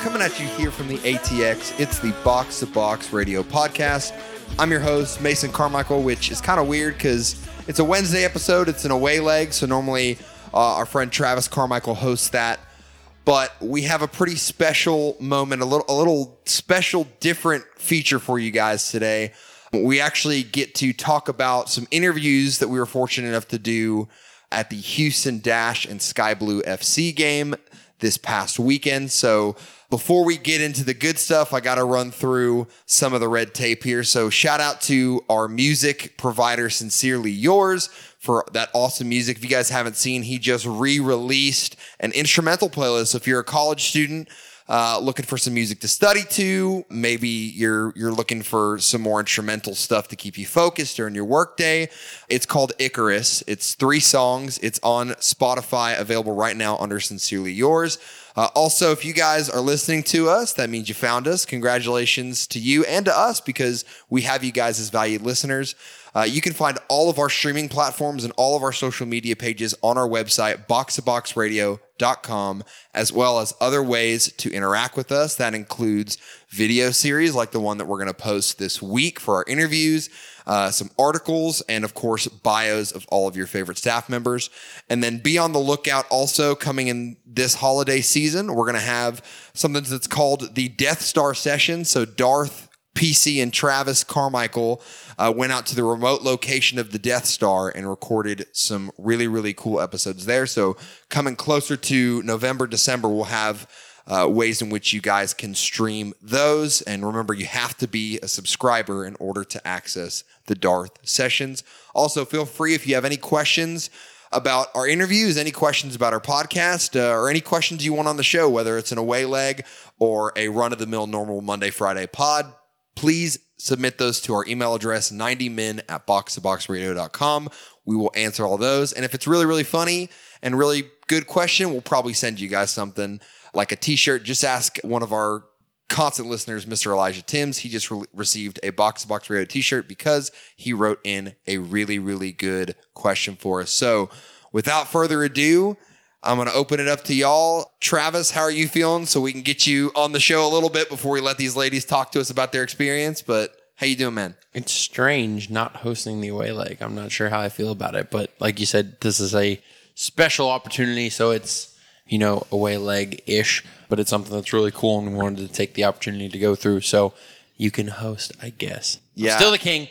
coming at you here from the ATX. It's the Box to Box Radio Podcast. I'm your host, Mason Carmichael, which is kind of weird because it's a Wednesday episode. It's an away leg, so normally uh, our friend Travis Carmichael hosts that. But we have a pretty special moment, a little, a little special, different feature for you guys today. We actually get to talk about some interviews that we were fortunate enough to do at the Houston Dash and Sky Blue FC game this past weekend. So before we get into the good stuff, I got to run through some of the red tape here. So shout out to our music provider, Sincerely Yours, for that awesome music. If you guys haven't seen, he just re-released an instrumental playlist. So if you're a college student, uh, looking for some music to study to. Maybe you're you're looking for some more instrumental stuff to keep you focused during your workday. It's called Icarus. It's three songs. It's on Spotify, available right now under Sincerely Yours. Uh, also, if you guys are listening to us, that means you found us. Congratulations to you and to us because we have you guys as valued listeners. Uh, you can find all of our streaming platforms and all of our social media pages on our website, boxtoboxradio.com, as well as other ways to interact with us. That includes video series like the one that we're going to post this week for our interviews, uh, some articles, and of course, bios of all of your favorite staff members. And then be on the lookout also coming in this holiday season. We're going to have something that's called the Death Star session. So, Darth, PC and Travis Carmichael uh, went out to the remote location of the Death Star and recorded some really, really cool episodes there. So, coming closer to November, December, we'll have uh, ways in which you guys can stream those. And remember, you have to be a subscriber in order to access the Darth sessions. Also, feel free if you have any questions about our interviews, any questions about our podcast, uh, or any questions you want on the show, whether it's an away leg or a run of the mill normal Monday, Friday pod, please submit those to our email address 90min at boxtoboxradio.com we will answer all those. And if it's really really funny and really good question we'll probably send you guys something like a t-shirt. Just ask one of our constant listeners mr elijah timms. He just re- received a box to box radio t-shirt because he wrote in a really really good question for us. So without further ado I'm going to open it up to y'all. Travis, how are you feeling? So we can get you on the show a little bit before we let these ladies talk to us about their experience. But how you doing, man? It's strange not hosting the away leg. I'm not sure how I feel about it, but like you said, this is a special opportunity, so it's you know away leg ish, but it's something that's really cool, and we wanted to take the opportunity to go through. So you can host, I guess. I'm Yeah. still the king.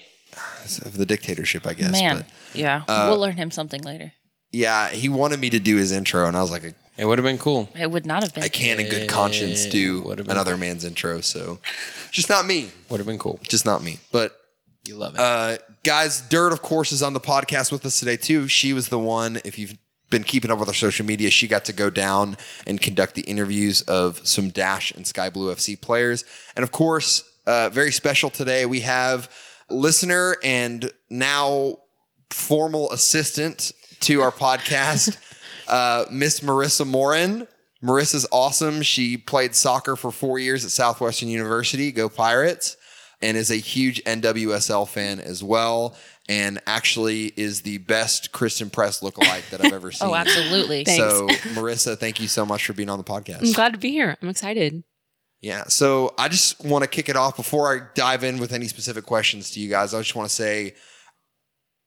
Of the dictatorship, I guess. Man, But yeah, uh, we'll learn him something later. Yeah, he wanted me to do his intro, and I was like, It would have been cool. It would not have been. I can't in good conscience do would've been another man's intro. So just not me. Would have been cool. Just not me. But You love it. Uh, guys, Dirt, of course, is on the podcast with us today, too. She was the one, if you've been keeping up with our social media, she got to go down and conduct the interviews of some Dash and Sky Blue FC players. And of course, uh, very special today, we have listener and now formal assistant to our podcast, uh, Miss Marissa Morin. Marissa's awesome. She played soccer for four years at Southwestern University. Go Pirates! And is a huge NWSL fan as well. And actually is the best Christen Press lookalike that I've ever seen. Oh, absolutely. So, Marissa, thank you so much for being on the podcast. I'm glad to be here. I'm excited. Yeah. So I just want to kick it off before I dive in with any specific questions to you guys. I just want to say,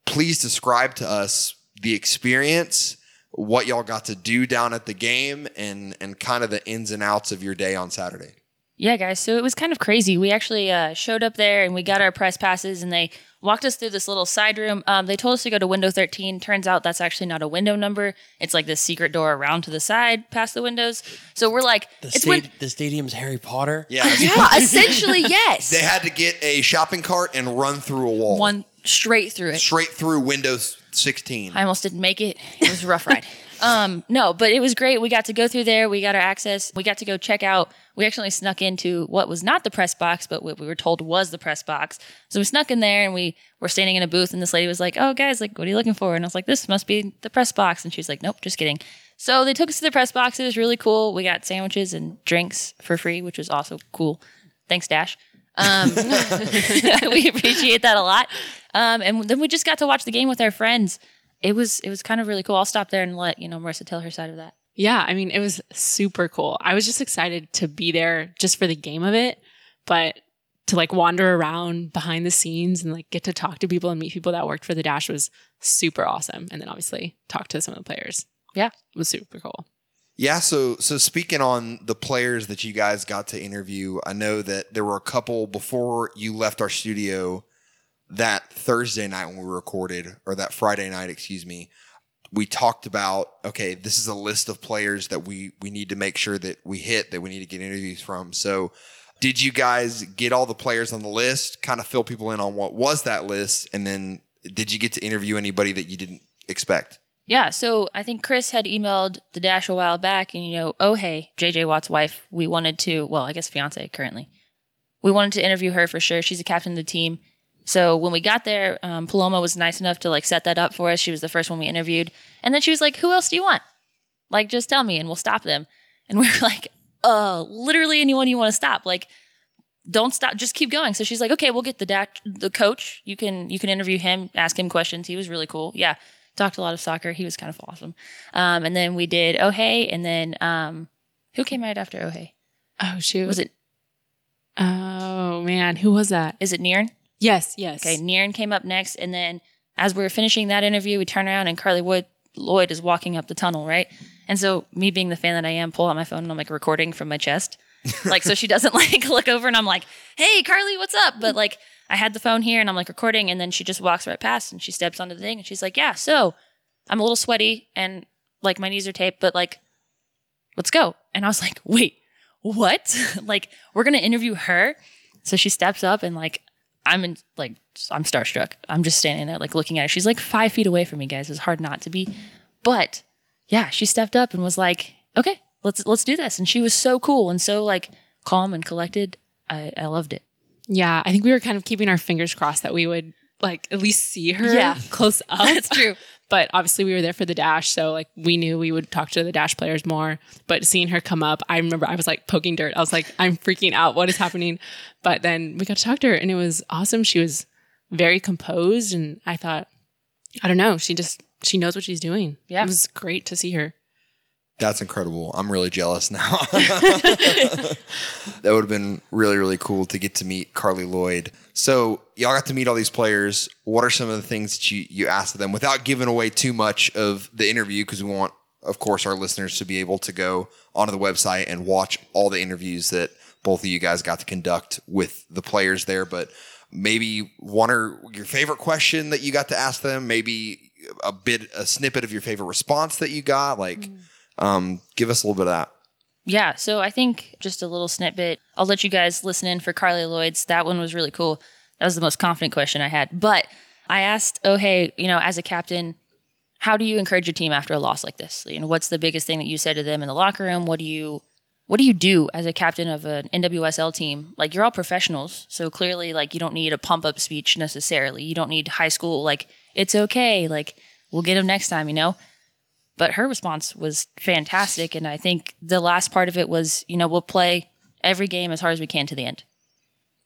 please describe to us the experience, what y'all got to do down at the game, and and kind of the ins and outs of your day on Saturday. Yeah, guys. So it was kind of crazy. We actually uh, showed up there and we got our press passes, and they walked us through this little side room. Um, they told us to go to window 13. Turns out that's actually not a window number. It's like this secret door around to the side, past the windows. So we're like, the, it's sta- win- the stadium's Harry Potter. Yeah. yeah, essentially yes. They had to get a shopping cart and run through a wall. One straight through it. straight through Windows 16. I almost didn't make it. It was a rough ride. Um, no, but it was great. We got to go through there. We got our access. We got to go check out. We actually snuck into what was not the press box, but what we were told was the press box. So we snuck in there and we were standing in a booth and this lady was like, Oh guys, like, what are you looking for? And I was like, this must be the press box. And she was like, nope, just kidding. So they took us to the press box. It was really cool. We got sandwiches and drinks for free, which was also cool. Thanks, Dash. Um, we appreciate that a lot. Um, and then we just got to watch the game with our friends. It was it was kind of really cool. I'll stop there and let you know Marissa tell her side of that. Yeah, I mean, it was super cool. I was just excited to be there just for the game of it, but to like wander around behind the scenes and like get to talk to people and meet people that worked for the Dash was super awesome. And then obviously talk to some of the players. Yeah. It was super cool. Yeah, so so speaking on the players that you guys got to interview, I know that there were a couple before you left our studio that Thursday night when we recorded, or that Friday night, excuse me. We talked about okay, this is a list of players that we we need to make sure that we hit that we need to get interviews from. So, did you guys get all the players on the list? Kind of fill people in on what was that list, and then did you get to interview anybody that you didn't expect? Yeah, so I think Chris had emailed the Dash a while back, and you know, oh hey, JJ Watt's wife, we wanted to, well, I guess fiance currently, we wanted to interview her for sure. She's a captain of the team. So when we got there, um, Paloma was nice enough to like set that up for us. She was the first one we interviewed, and then she was like, "Who else do you want? Like, just tell me, and we'll stop them." And we were like, "Uh, literally anyone you want to stop, like." Don't stop. Just keep going. So she's like, okay, we'll get the the coach. You can you can interview him, ask him questions. He was really cool. Yeah, talked a lot of soccer. He was kind of awesome. Um, and then we did Oh Hey, and then um, who came right after Oh Hey? Oh, shoot. Was it Oh, man. Who was that? is it Niren? Yes, yes. Okay, Niren came up next, and then as we were finishing that interview, we turn around and Carli Wood Lloyd is walking up the tunnel, right? And so me being the fan that I am, pull out my phone and I'm like recording from my chest. like so she doesn't like look over and I'm like, hey Carli, what's up? But like I had the phone here and I'm like recording and then she just walks right past and she steps onto the thing and she's like, Yeah, so I'm a little sweaty and like my knees are taped, but like let's go. And I was like, wait, what? like, we're gonna interview her. So she steps up and like I'm in like I'm starstruck. I'm just standing there like looking at her. She's like five feet away from me, guys. It's hard not to be. But yeah, she stepped up and was like, okay, let's let's do this. And she was so cool and so like calm and collected. I, I loved it. Yeah, I think we were kind of keeping our fingers crossed that we would like at least see her Yeah. close up. That's true. But obviously we were there for the dash, so like we knew we would talk to the dash players more. But seeing her come up, I remember I was like poking dirt. I was like, I'm freaking out. What is happening? But then we got to talk to her and it was awesome. She was very composed and I thought, I don't know, she just she knows what she's doing. Yeah. It was great to see her. That's incredible. I'm really jealous now. that would have been really, really cool to get to meet Carli Lloyd. So y'all got to meet all these players. What are some of the things that you, you asked of them without giving away too much of the interview? Because we want, of course, our listeners to be able to go onto the website and watch all the interviews that both of you guys got to conduct with the players there. But maybe one or your favorite question that you got to ask them, maybe a bit, a snippet of your favorite response that you got. Like, mm. Um, give us a little bit of that. Yeah, so I think just a little snippet. I'll let you guys listen in for Carli Lloyd's. That one was really cool. That was the most confident question I had. But I asked, oh, hey, you know, as a captain, how do you encourage your team after a loss like this? You know, what's the biggest thing that you said to them in the locker room? What do you what do you do as a captain of an NWSL team? Like you're all professionals, so clearly like you don't need a pump up speech necessarily. You don't need high school like it's okay, like we'll get them next time, you know? But her response was fantastic and I think the last part of it was, you know, we'll play every game as hard as we can to the end.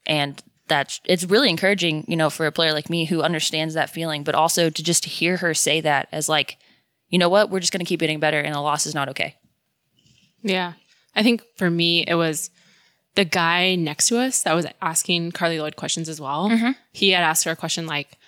And that's it's really encouraging, you know, for a player like me who understands that feeling, but also to just hear her say that as like, you know what, we're just going to keep getting better, and a loss is not okay. Yeah. I think for me, it was the guy next to us that was asking Carli Lloyd questions as well. Mm-hmm. He had asked her a question like,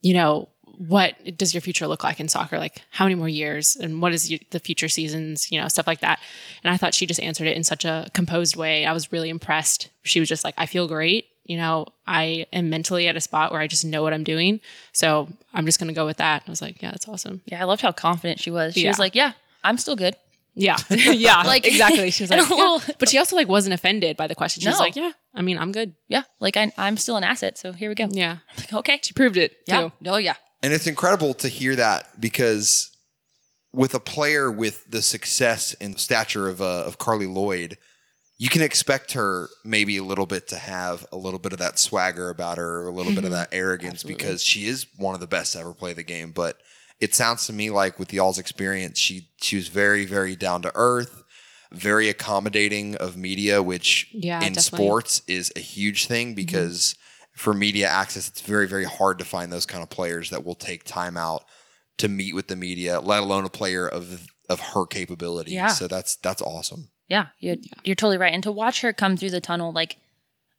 you know, what does your future look like in soccer? Like, how many more years and what is the future seasons, you know, stuff like that. And I thought she just answered it in such a composed way. I was really impressed. She was just like, I feel great. You know, I am mentally at a spot where I just know what I'm doing. So I'm just going to go with that. I was like, yeah, that's awesome. Yeah, I loved how confident she was. She was like, "Yeah, I'm still good." Yeah. yeah. Like- exactly. She was like, yeah. but she also like wasn't offended by the question. She was like, yeah, I mean, I'm good. Yeah, like I, I'm still an asset. So here we go. Yeah. Like, okay. She proved it Yeah. too. Oh yeah. And it's incredible to hear that because with a player with the success and stature of uh, of Carli Lloyd, you can expect her maybe a little bit to have a little bit of that swagger about her, a little bit of that arrogance because she is one of the best to ever play the game. But it sounds to me like with y'all's experience, she she was very very down to earth, very accommodating of media, which Yeah, in definitely. sports is a huge thing because for media access, it's very, very hard to find those kind of players that will take time out to meet with the media, let alone a player of of her capability. Yeah. So that's that's awesome. Yeah, you're, you're totally right. And to watch her come through the tunnel, like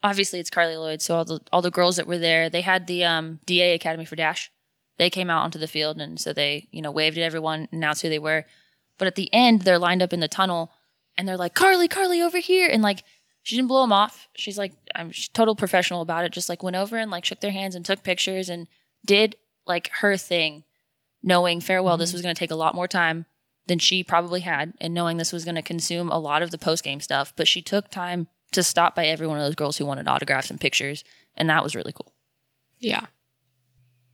obviously it's Carli Lloyd, so all the all the girls that were there, they had the um, DA Academy for Dash. They came out onto the field, and so they you know waved at everyone, announced who they were. But at the end, they're lined up in the tunnel, and they're like, "Carli, Carli, over here!" And like she didn't blow them off. She's like, I'm she's total professional about it. Just like went over and like shook their hands and took pictures and did like her thing, knowing farewell. This mm-hmm. was going to take a lot more time than she probably had, and knowing this was going to consume a lot of the post game stuff. But she took time to stop by every one of those girls who wanted autographs and pictures, and that was really cool. Yeah.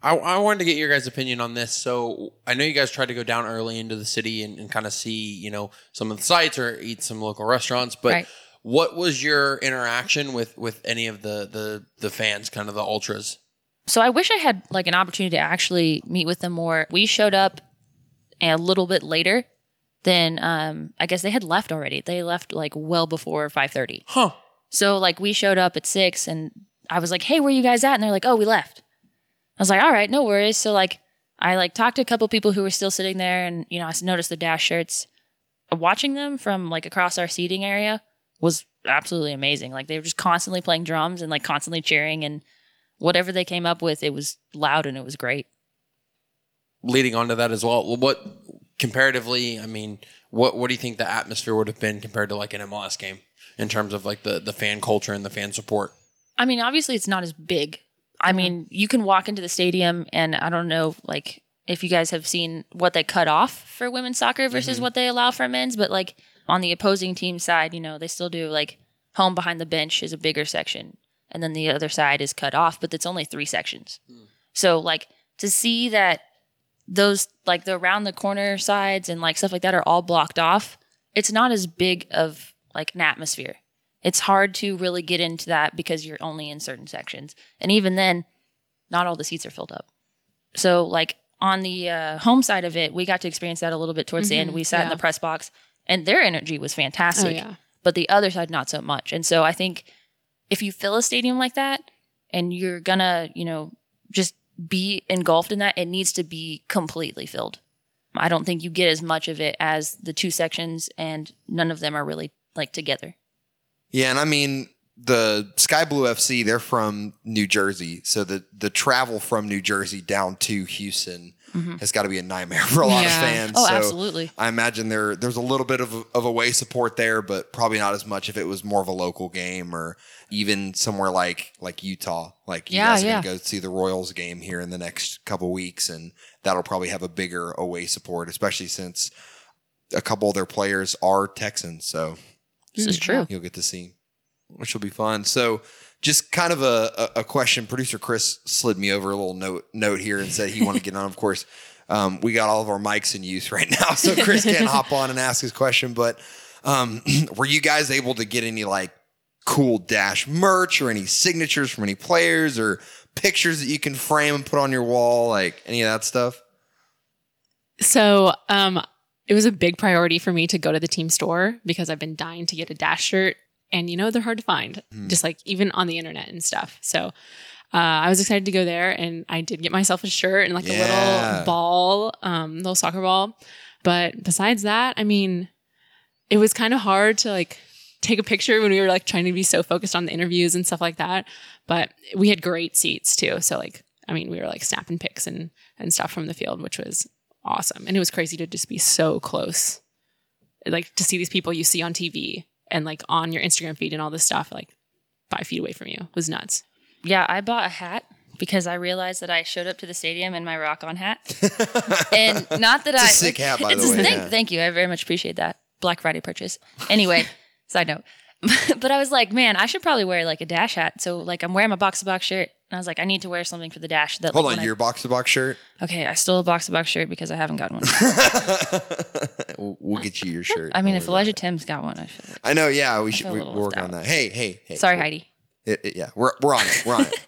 I, I wanted to get your guys' opinion on this. So I know you guys tried to go down early into the city and, and kind of see, you know, some of the sites or eat some local restaurants. But Right. What was your interaction with with any of the the the fans, kind of the ultras? So I wish I had like an opportunity to actually meet with them more. We showed up a little bit later than um, I guess they had left already. They left like well before five thirty. Huh. So like we showed up at six and I was like, Hey, where are you guys at? And they're like, Oh, we left. I was like, All right, no worries. So like I like talked to a couple people who were still sitting there and you know, I noticed the dash shirts. Watching them from like across our seating area was absolutely amazing. Like they were just constantly playing drums and like constantly cheering and whatever they came up with, it was loud and it was great. Leading on to that as well, what comparatively, I mean, what what do you think the atmosphere would have been compared to like an MLS game in terms of like the the fan culture and the fan support? I mean, obviously it's not as big. I mean, you can walk into the stadium and I don't know like if you guys have seen what they cut off for women's soccer versus mm-hmm. what they allow for men's, but like on the opposing team side, you know, they still do like home behind the bench is a bigger section and then the other side is cut off, but it's only 3 sections. So like to see that those like the around the corner sides and like stuff like that are all blocked off, it's not as big of like an atmosphere. It's hard to really get into that because you're only in certain sections. And even then, not all the seats are filled up. So like on the uh, home side of it, we got to experience that a little bit towards the end. We sat in the press box and their energy was oh, fantastic. Oh, yeah. But the other side not so much. And so I think if you fill a stadium like that and you're gonna, you know, just be engulfed in that, it needs to be completely filled. I don't think you get as much of it as the two sections, and none of them are really like together. Yeah, and I mean the Sky Blue FC, they're from New Jersey, so the the travel from New Jersey down to Houston Mm-hmm. has got to be a nightmare for a lot of fans. Oh, So absolutely. I imagine there there's a little bit of of away support there, but probably not as much if it was more of a local game or even somewhere like like Utah. Like you Yeah, guys are yeah. gonna go see the Royals game here in the next couple weeks, and that'll probably have a bigger away support, especially since a couple of their players are Texans. So This is mm-hmm. true. you'll get to see, which will be fun. So, just kind of a, a, question. Producer Chris slid me over a little note note here and said he wanted to get on. Of course, um, we got all of our mics in use right now, so Chris can't hop on and ask his question. But um, were you guys able to get any like cool dash merch or any signatures from any players or pictures that you can frame and put on your wall, like any of that stuff? So, um, it was a big priority for me to go to the team store because I've been dying to get a dash shirt, and you know they're hard to find, just like even on the internet and stuff. So, uh, I was excited to go there, and I did get myself a shirt and like a little ball, um, little soccer ball. But besides that, I mean, it was kind of hard to like take a picture when we were like trying to be so focused on the interviews and stuff like that. But we had great seats too, so like I mean, we were like snapping pics and and stuff from the field, which was awesome. And it was crazy to just be so close. Like to see these people you see on TV and like on your Instagram feed and all this stuff, like five feet away from you was nuts. Yeah, I bought a hat because I realized that I showed up to the stadium in my rock on hat. and not that I It's a I sick hat, by it's the a- way, Thank, yeah. thank you. I very much appreciate that. Black Friday purchase. Anyway, side note. but I was like, man, I should probably wear like a dash hat. So like I'm wearing my box to box shirt. And I was like, I need to wear something for the dash. That Hold like, on, when I- your box to box shirt. okay, I stole a box to box shirt because I haven't gotten one. we'll, we'll get you your shirt. I mean, if Elijah it. Tim's got one, I should. like. I know. Yeah, we should We, we'll work left on that. Hey, hey, hey. Sorry, Heidi. It- it- yeah, we're we're on it. We're on it.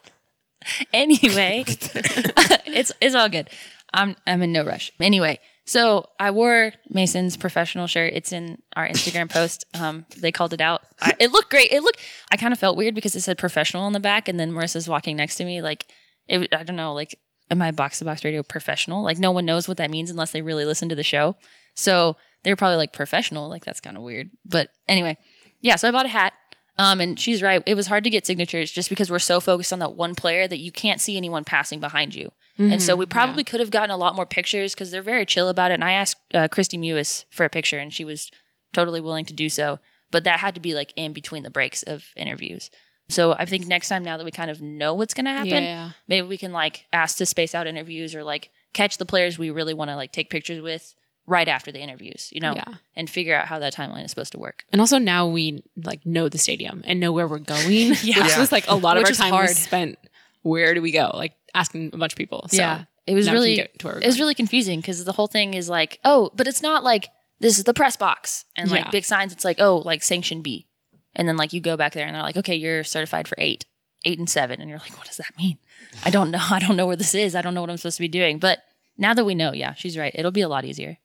anyway, it's it's all good. I'm I'm in no rush. Anyway, so I wore Mason's professional shirt. It's in our Instagram post. Um, they called it out. I, it looked great. It looked. I kind of felt weird because it said professional on the back, and then Marissa's walking next to me. Like, it, I don't know. Like, am I box to box radio professional? Like, no one knows what that means unless they really listen to the show. So they're probably like professional. Like that's kind of weird. But anyway, yeah. So I bought a hat. Um, and she's right. It was hard to get signatures just because we're so focused on that one player that you can't see anyone passing behind you. And so we probably could have gotten a lot more pictures because they're very chill about it. And I asked uh, Kristie Mewis for a picture, and she was totally willing to do so. But that had to be like in between the breaks of interviews. So I think next time, now that we kind of know what's going to happen, Yeah. maybe we can like ask to space out interviews or like catch the players we really want to like take pictures with right after the interviews, you know, Yeah. and figure out how that timeline is supposed to work. And also now we like know the stadium and know where we're going. Yeah. Which was like a lot Which of our time hard. was spent. Where do we go? Like asking a bunch of people. So yeah, it was now we can really get to where we're it was going. really confusing because the whole thing is like, oh, but it's not like this is the press box and like Yeah. big signs. It's like oh, like sanction B, and then like you go back there and they're like, okay, you're certified for eight, eight and seven, and you're like, what does that mean? I don't know. I don't know where this is. I don't know what I'm supposed to be doing. But now that we know, yeah, she's right. It'll be a lot easier.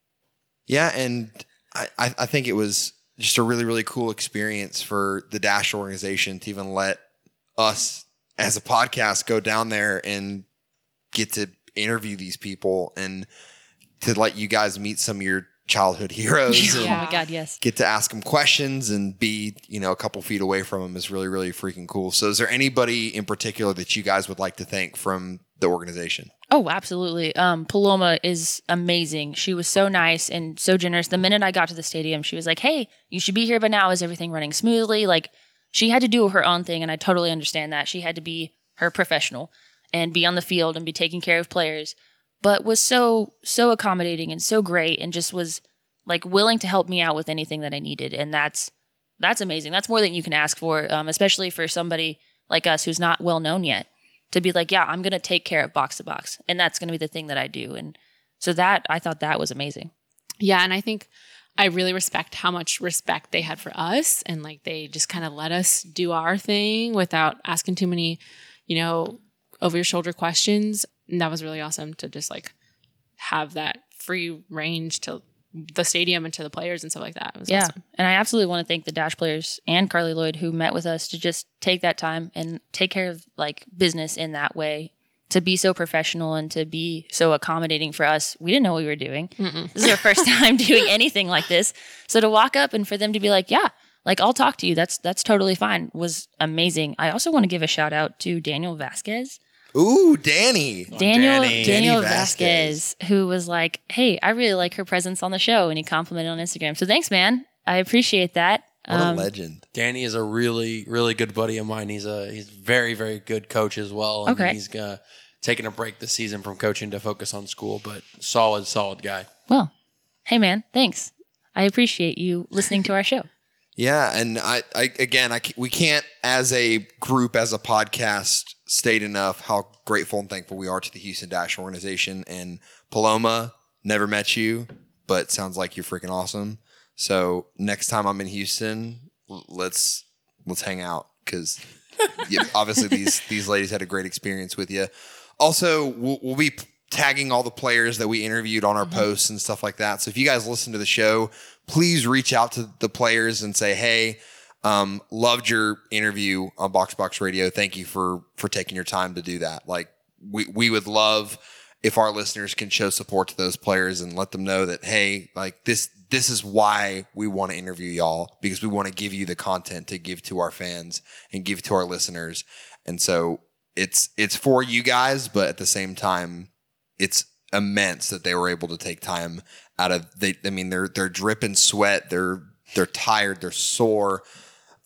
Yeah, and I, I I think it was just a really, really cool experience for the Dash organization to even let us as a podcast go down there and get to interview these people and to let you guys meet some of your childhood heroes Oh my god, yes. get to ask them questions and be, you know, a couple feet away from them is really, really freaking cool. So is there anybody in particular that you guys would like to thank from the organization? Oh, absolutely. Um, Paloma is amazing. She was so nice and so generous. The minute I got to the stadium, she was like, "Hey, you should be here by now. Is everything running smoothly?" Like she had to do her own thing, and I totally understand that. She had to be her professional and be on the field and be taking care of players, but was so so accommodating and so great, and just was like willing to help me out with anything that I needed. And that's that's amazing. That's more than you can ask for, um, especially for somebody like us who's not well known yet to be like, yeah, I'm going to take care of box to box. And that's going to be the thing that I do. And so that, I thought that was amazing. Yeah, and I think I really respect how much respect they had for us and like they just kind of let us do our thing without asking too many, you know, over your shoulder questions. And that was really awesome to just like have that free range to the stadium and to the players and stuff like that. It was Yeah. awesome. And I absolutely want to thank the Dash players and Carli Lloyd who met with us to just take that time and take care of like business in that way. To be so professional and to be so accommodating for us, we didn't know what we were doing. This is our first time doing anything like this. So to walk up and for them to be like, "Yeah, like I'll talk to you. That's that's totally fine." was amazing. I also want to give a shout out to Daniel Vasquez. Ooh, Danny. Daniel Danny. Daniel Danny Vasquez, who was like, "Hey, I really like her presence on the show," and he complimented on Instagram. So thanks, man. I appreciate that. What Um, a legend. Danny is a really, really good buddy of mine. He's a he's very, very good coach as well. And Okay. He's uh, taking a break this season from coaching to focus on school, but solid, solid guy. well, hey, man, thanks. I appreciate you listening to our show. Yeah, and I, I again, I we can't as a group, as a podcast, state enough how grateful and thankful we are to the Houston Dash organization and Paloma. Never met you, but sounds like you're freaking awesome. So next time I'm in Houston, let's let's hang out because yeah, obviously these these ladies had a great experience with you. Also, we'll, we'll be tagging all the players that we interviewed on our posts and stuff like that. So if you guys listen to the show, please reach out to the players and say, "Hey, um, loved your interview on Box Box Radio. Thank you for for taking your time to do that. Like we we would love if our listeners can show support to those players and let them know that hey, like this this is why we want to interview y'all because we want to give you the content to give to our fans and give to our listeners. And so it's it's for you guys, but at the same time, it's immense that they were able to take time out of they I mean they're they're dripping sweat, they're they're tired, they're sore.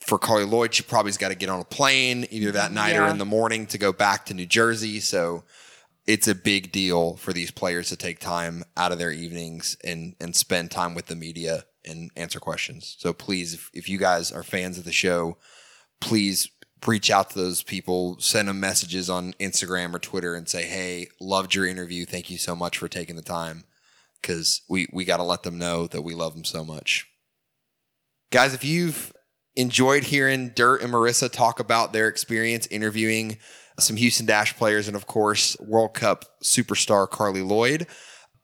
For Carli Lloyd, she probably's got to get on a plane either that night or in the morning to go back to New Jersey. So it's a big deal for these players to take time out of their evenings and and spend time with the media and answer questions. So please, if, if you guys are fans of the show, please reach out to those people, send them messages on Instagram or Twitter and say, "Hey, loved your interview. Thank you so much for taking the time." Because we we got to let them know that we love them so much. Guys, if you've enjoyed hearing Dirt and Marissa talk about their experience interviewing some Houston Dash players and, of course, World Cup superstar Carli Lloyd,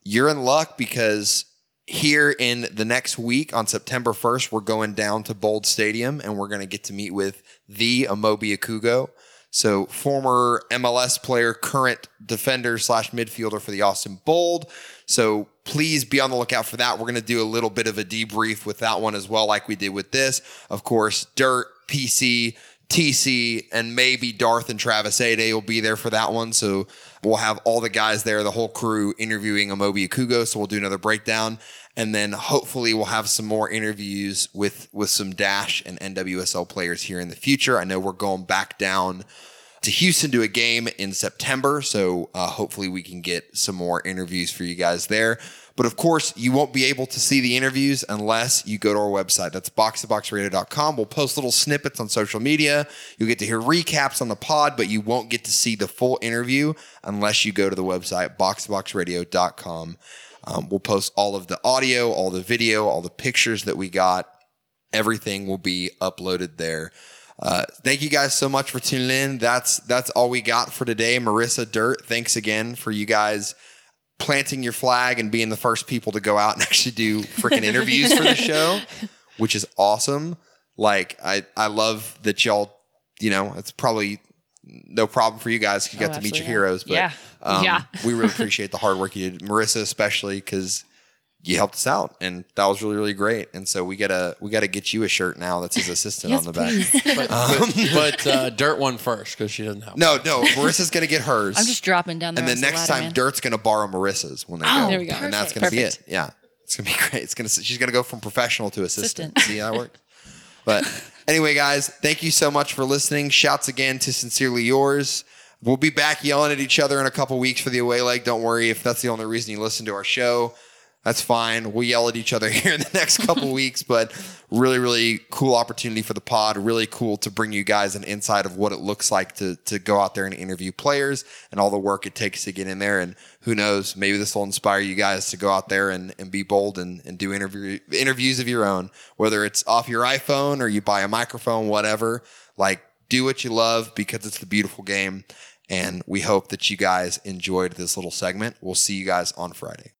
you're in luck because here in the next week on September 1st, we're going down to Bold Stadium and we're going to get to meet with the Amobi Okugo. So former MLS player, current defender slash midfielder for the Austin Bold. So please be on the lookout for that. We're going to do a little bit of a debrief with that one as well, like we did with this. Of course, Dirt, PC, TC, and maybe Darth and Travis Ade will be there for that one. So we'll have all the guys there, the whole crew interviewing Amobi Okugo. So we'll do another breakdown. And then hopefully we'll have some more interviews with with some Dash and NWSL players here in the future. I know we're going back down to Houston to a game in September. So uh, hopefully we can get some more interviews for you guys there. But of course, you won't be able to see the interviews unless you go to our website. That's boxtoboxradio.com. We'll post little snippets on social media. You'll get to hear recaps on the pod, but you won't get to see the full interview unless you go to the website, boxtoboxradio.com. Um, we'll post all of the audio, all the video, all the pictures that we got. Everything will be uploaded there. Uh, thank you guys so much for tuning in. That's that's all we got for today. Marissa Dirt, thanks again for you guys planting your flag and being the first people to go out and actually do freaking interviews for the show, which is awesome. Like I I love that y'all, you know, it's probably no problem for you guys. You got Oh, to meet your absolutely. heroes, but Yeah. um, Yeah. we really appreciate the hard work you did, Marissa, especially because you helped us out, and that was really really great. And so we gotta we gotta get you a shirt now that's his assistant on the back. But, but, but, uh, Dirt won first because she doesn't have. No, no, Marissa's gonna get hers. I'm just dropping down the and then the next ladder, time, man. Dirt's gonna borrow Marissa's when they Oh, go. There we go. And that's gonna be it. Yeah, it's gonna be great. It's gonna she's gonna go from professional to assistant. Assistant. See how that worked? But anyway, guys, thank you so much for listening. Shouts again to sincerely yours. We'll be back yelling at each other in a couple weeks for the away leg. Don't worry if that's the only reason you listen to our show. That's fine. We'll yell at each other here in the next couple weeks, but really, really cool opportunity for the pod. Really cool to bring you guys an insight of what it looks like to to go out there and interview players and all the work it takes to get in there. And who knows, maybe this will inspire you guys to go out there and, and be bold and, and do interview interviews of your own, whether it's off your iPhone or you buy a microphone, whatever. Like do what you love because it's the beautiful game. And we hope that you guys enjoyed this little segment. We'll see you guys on Friday.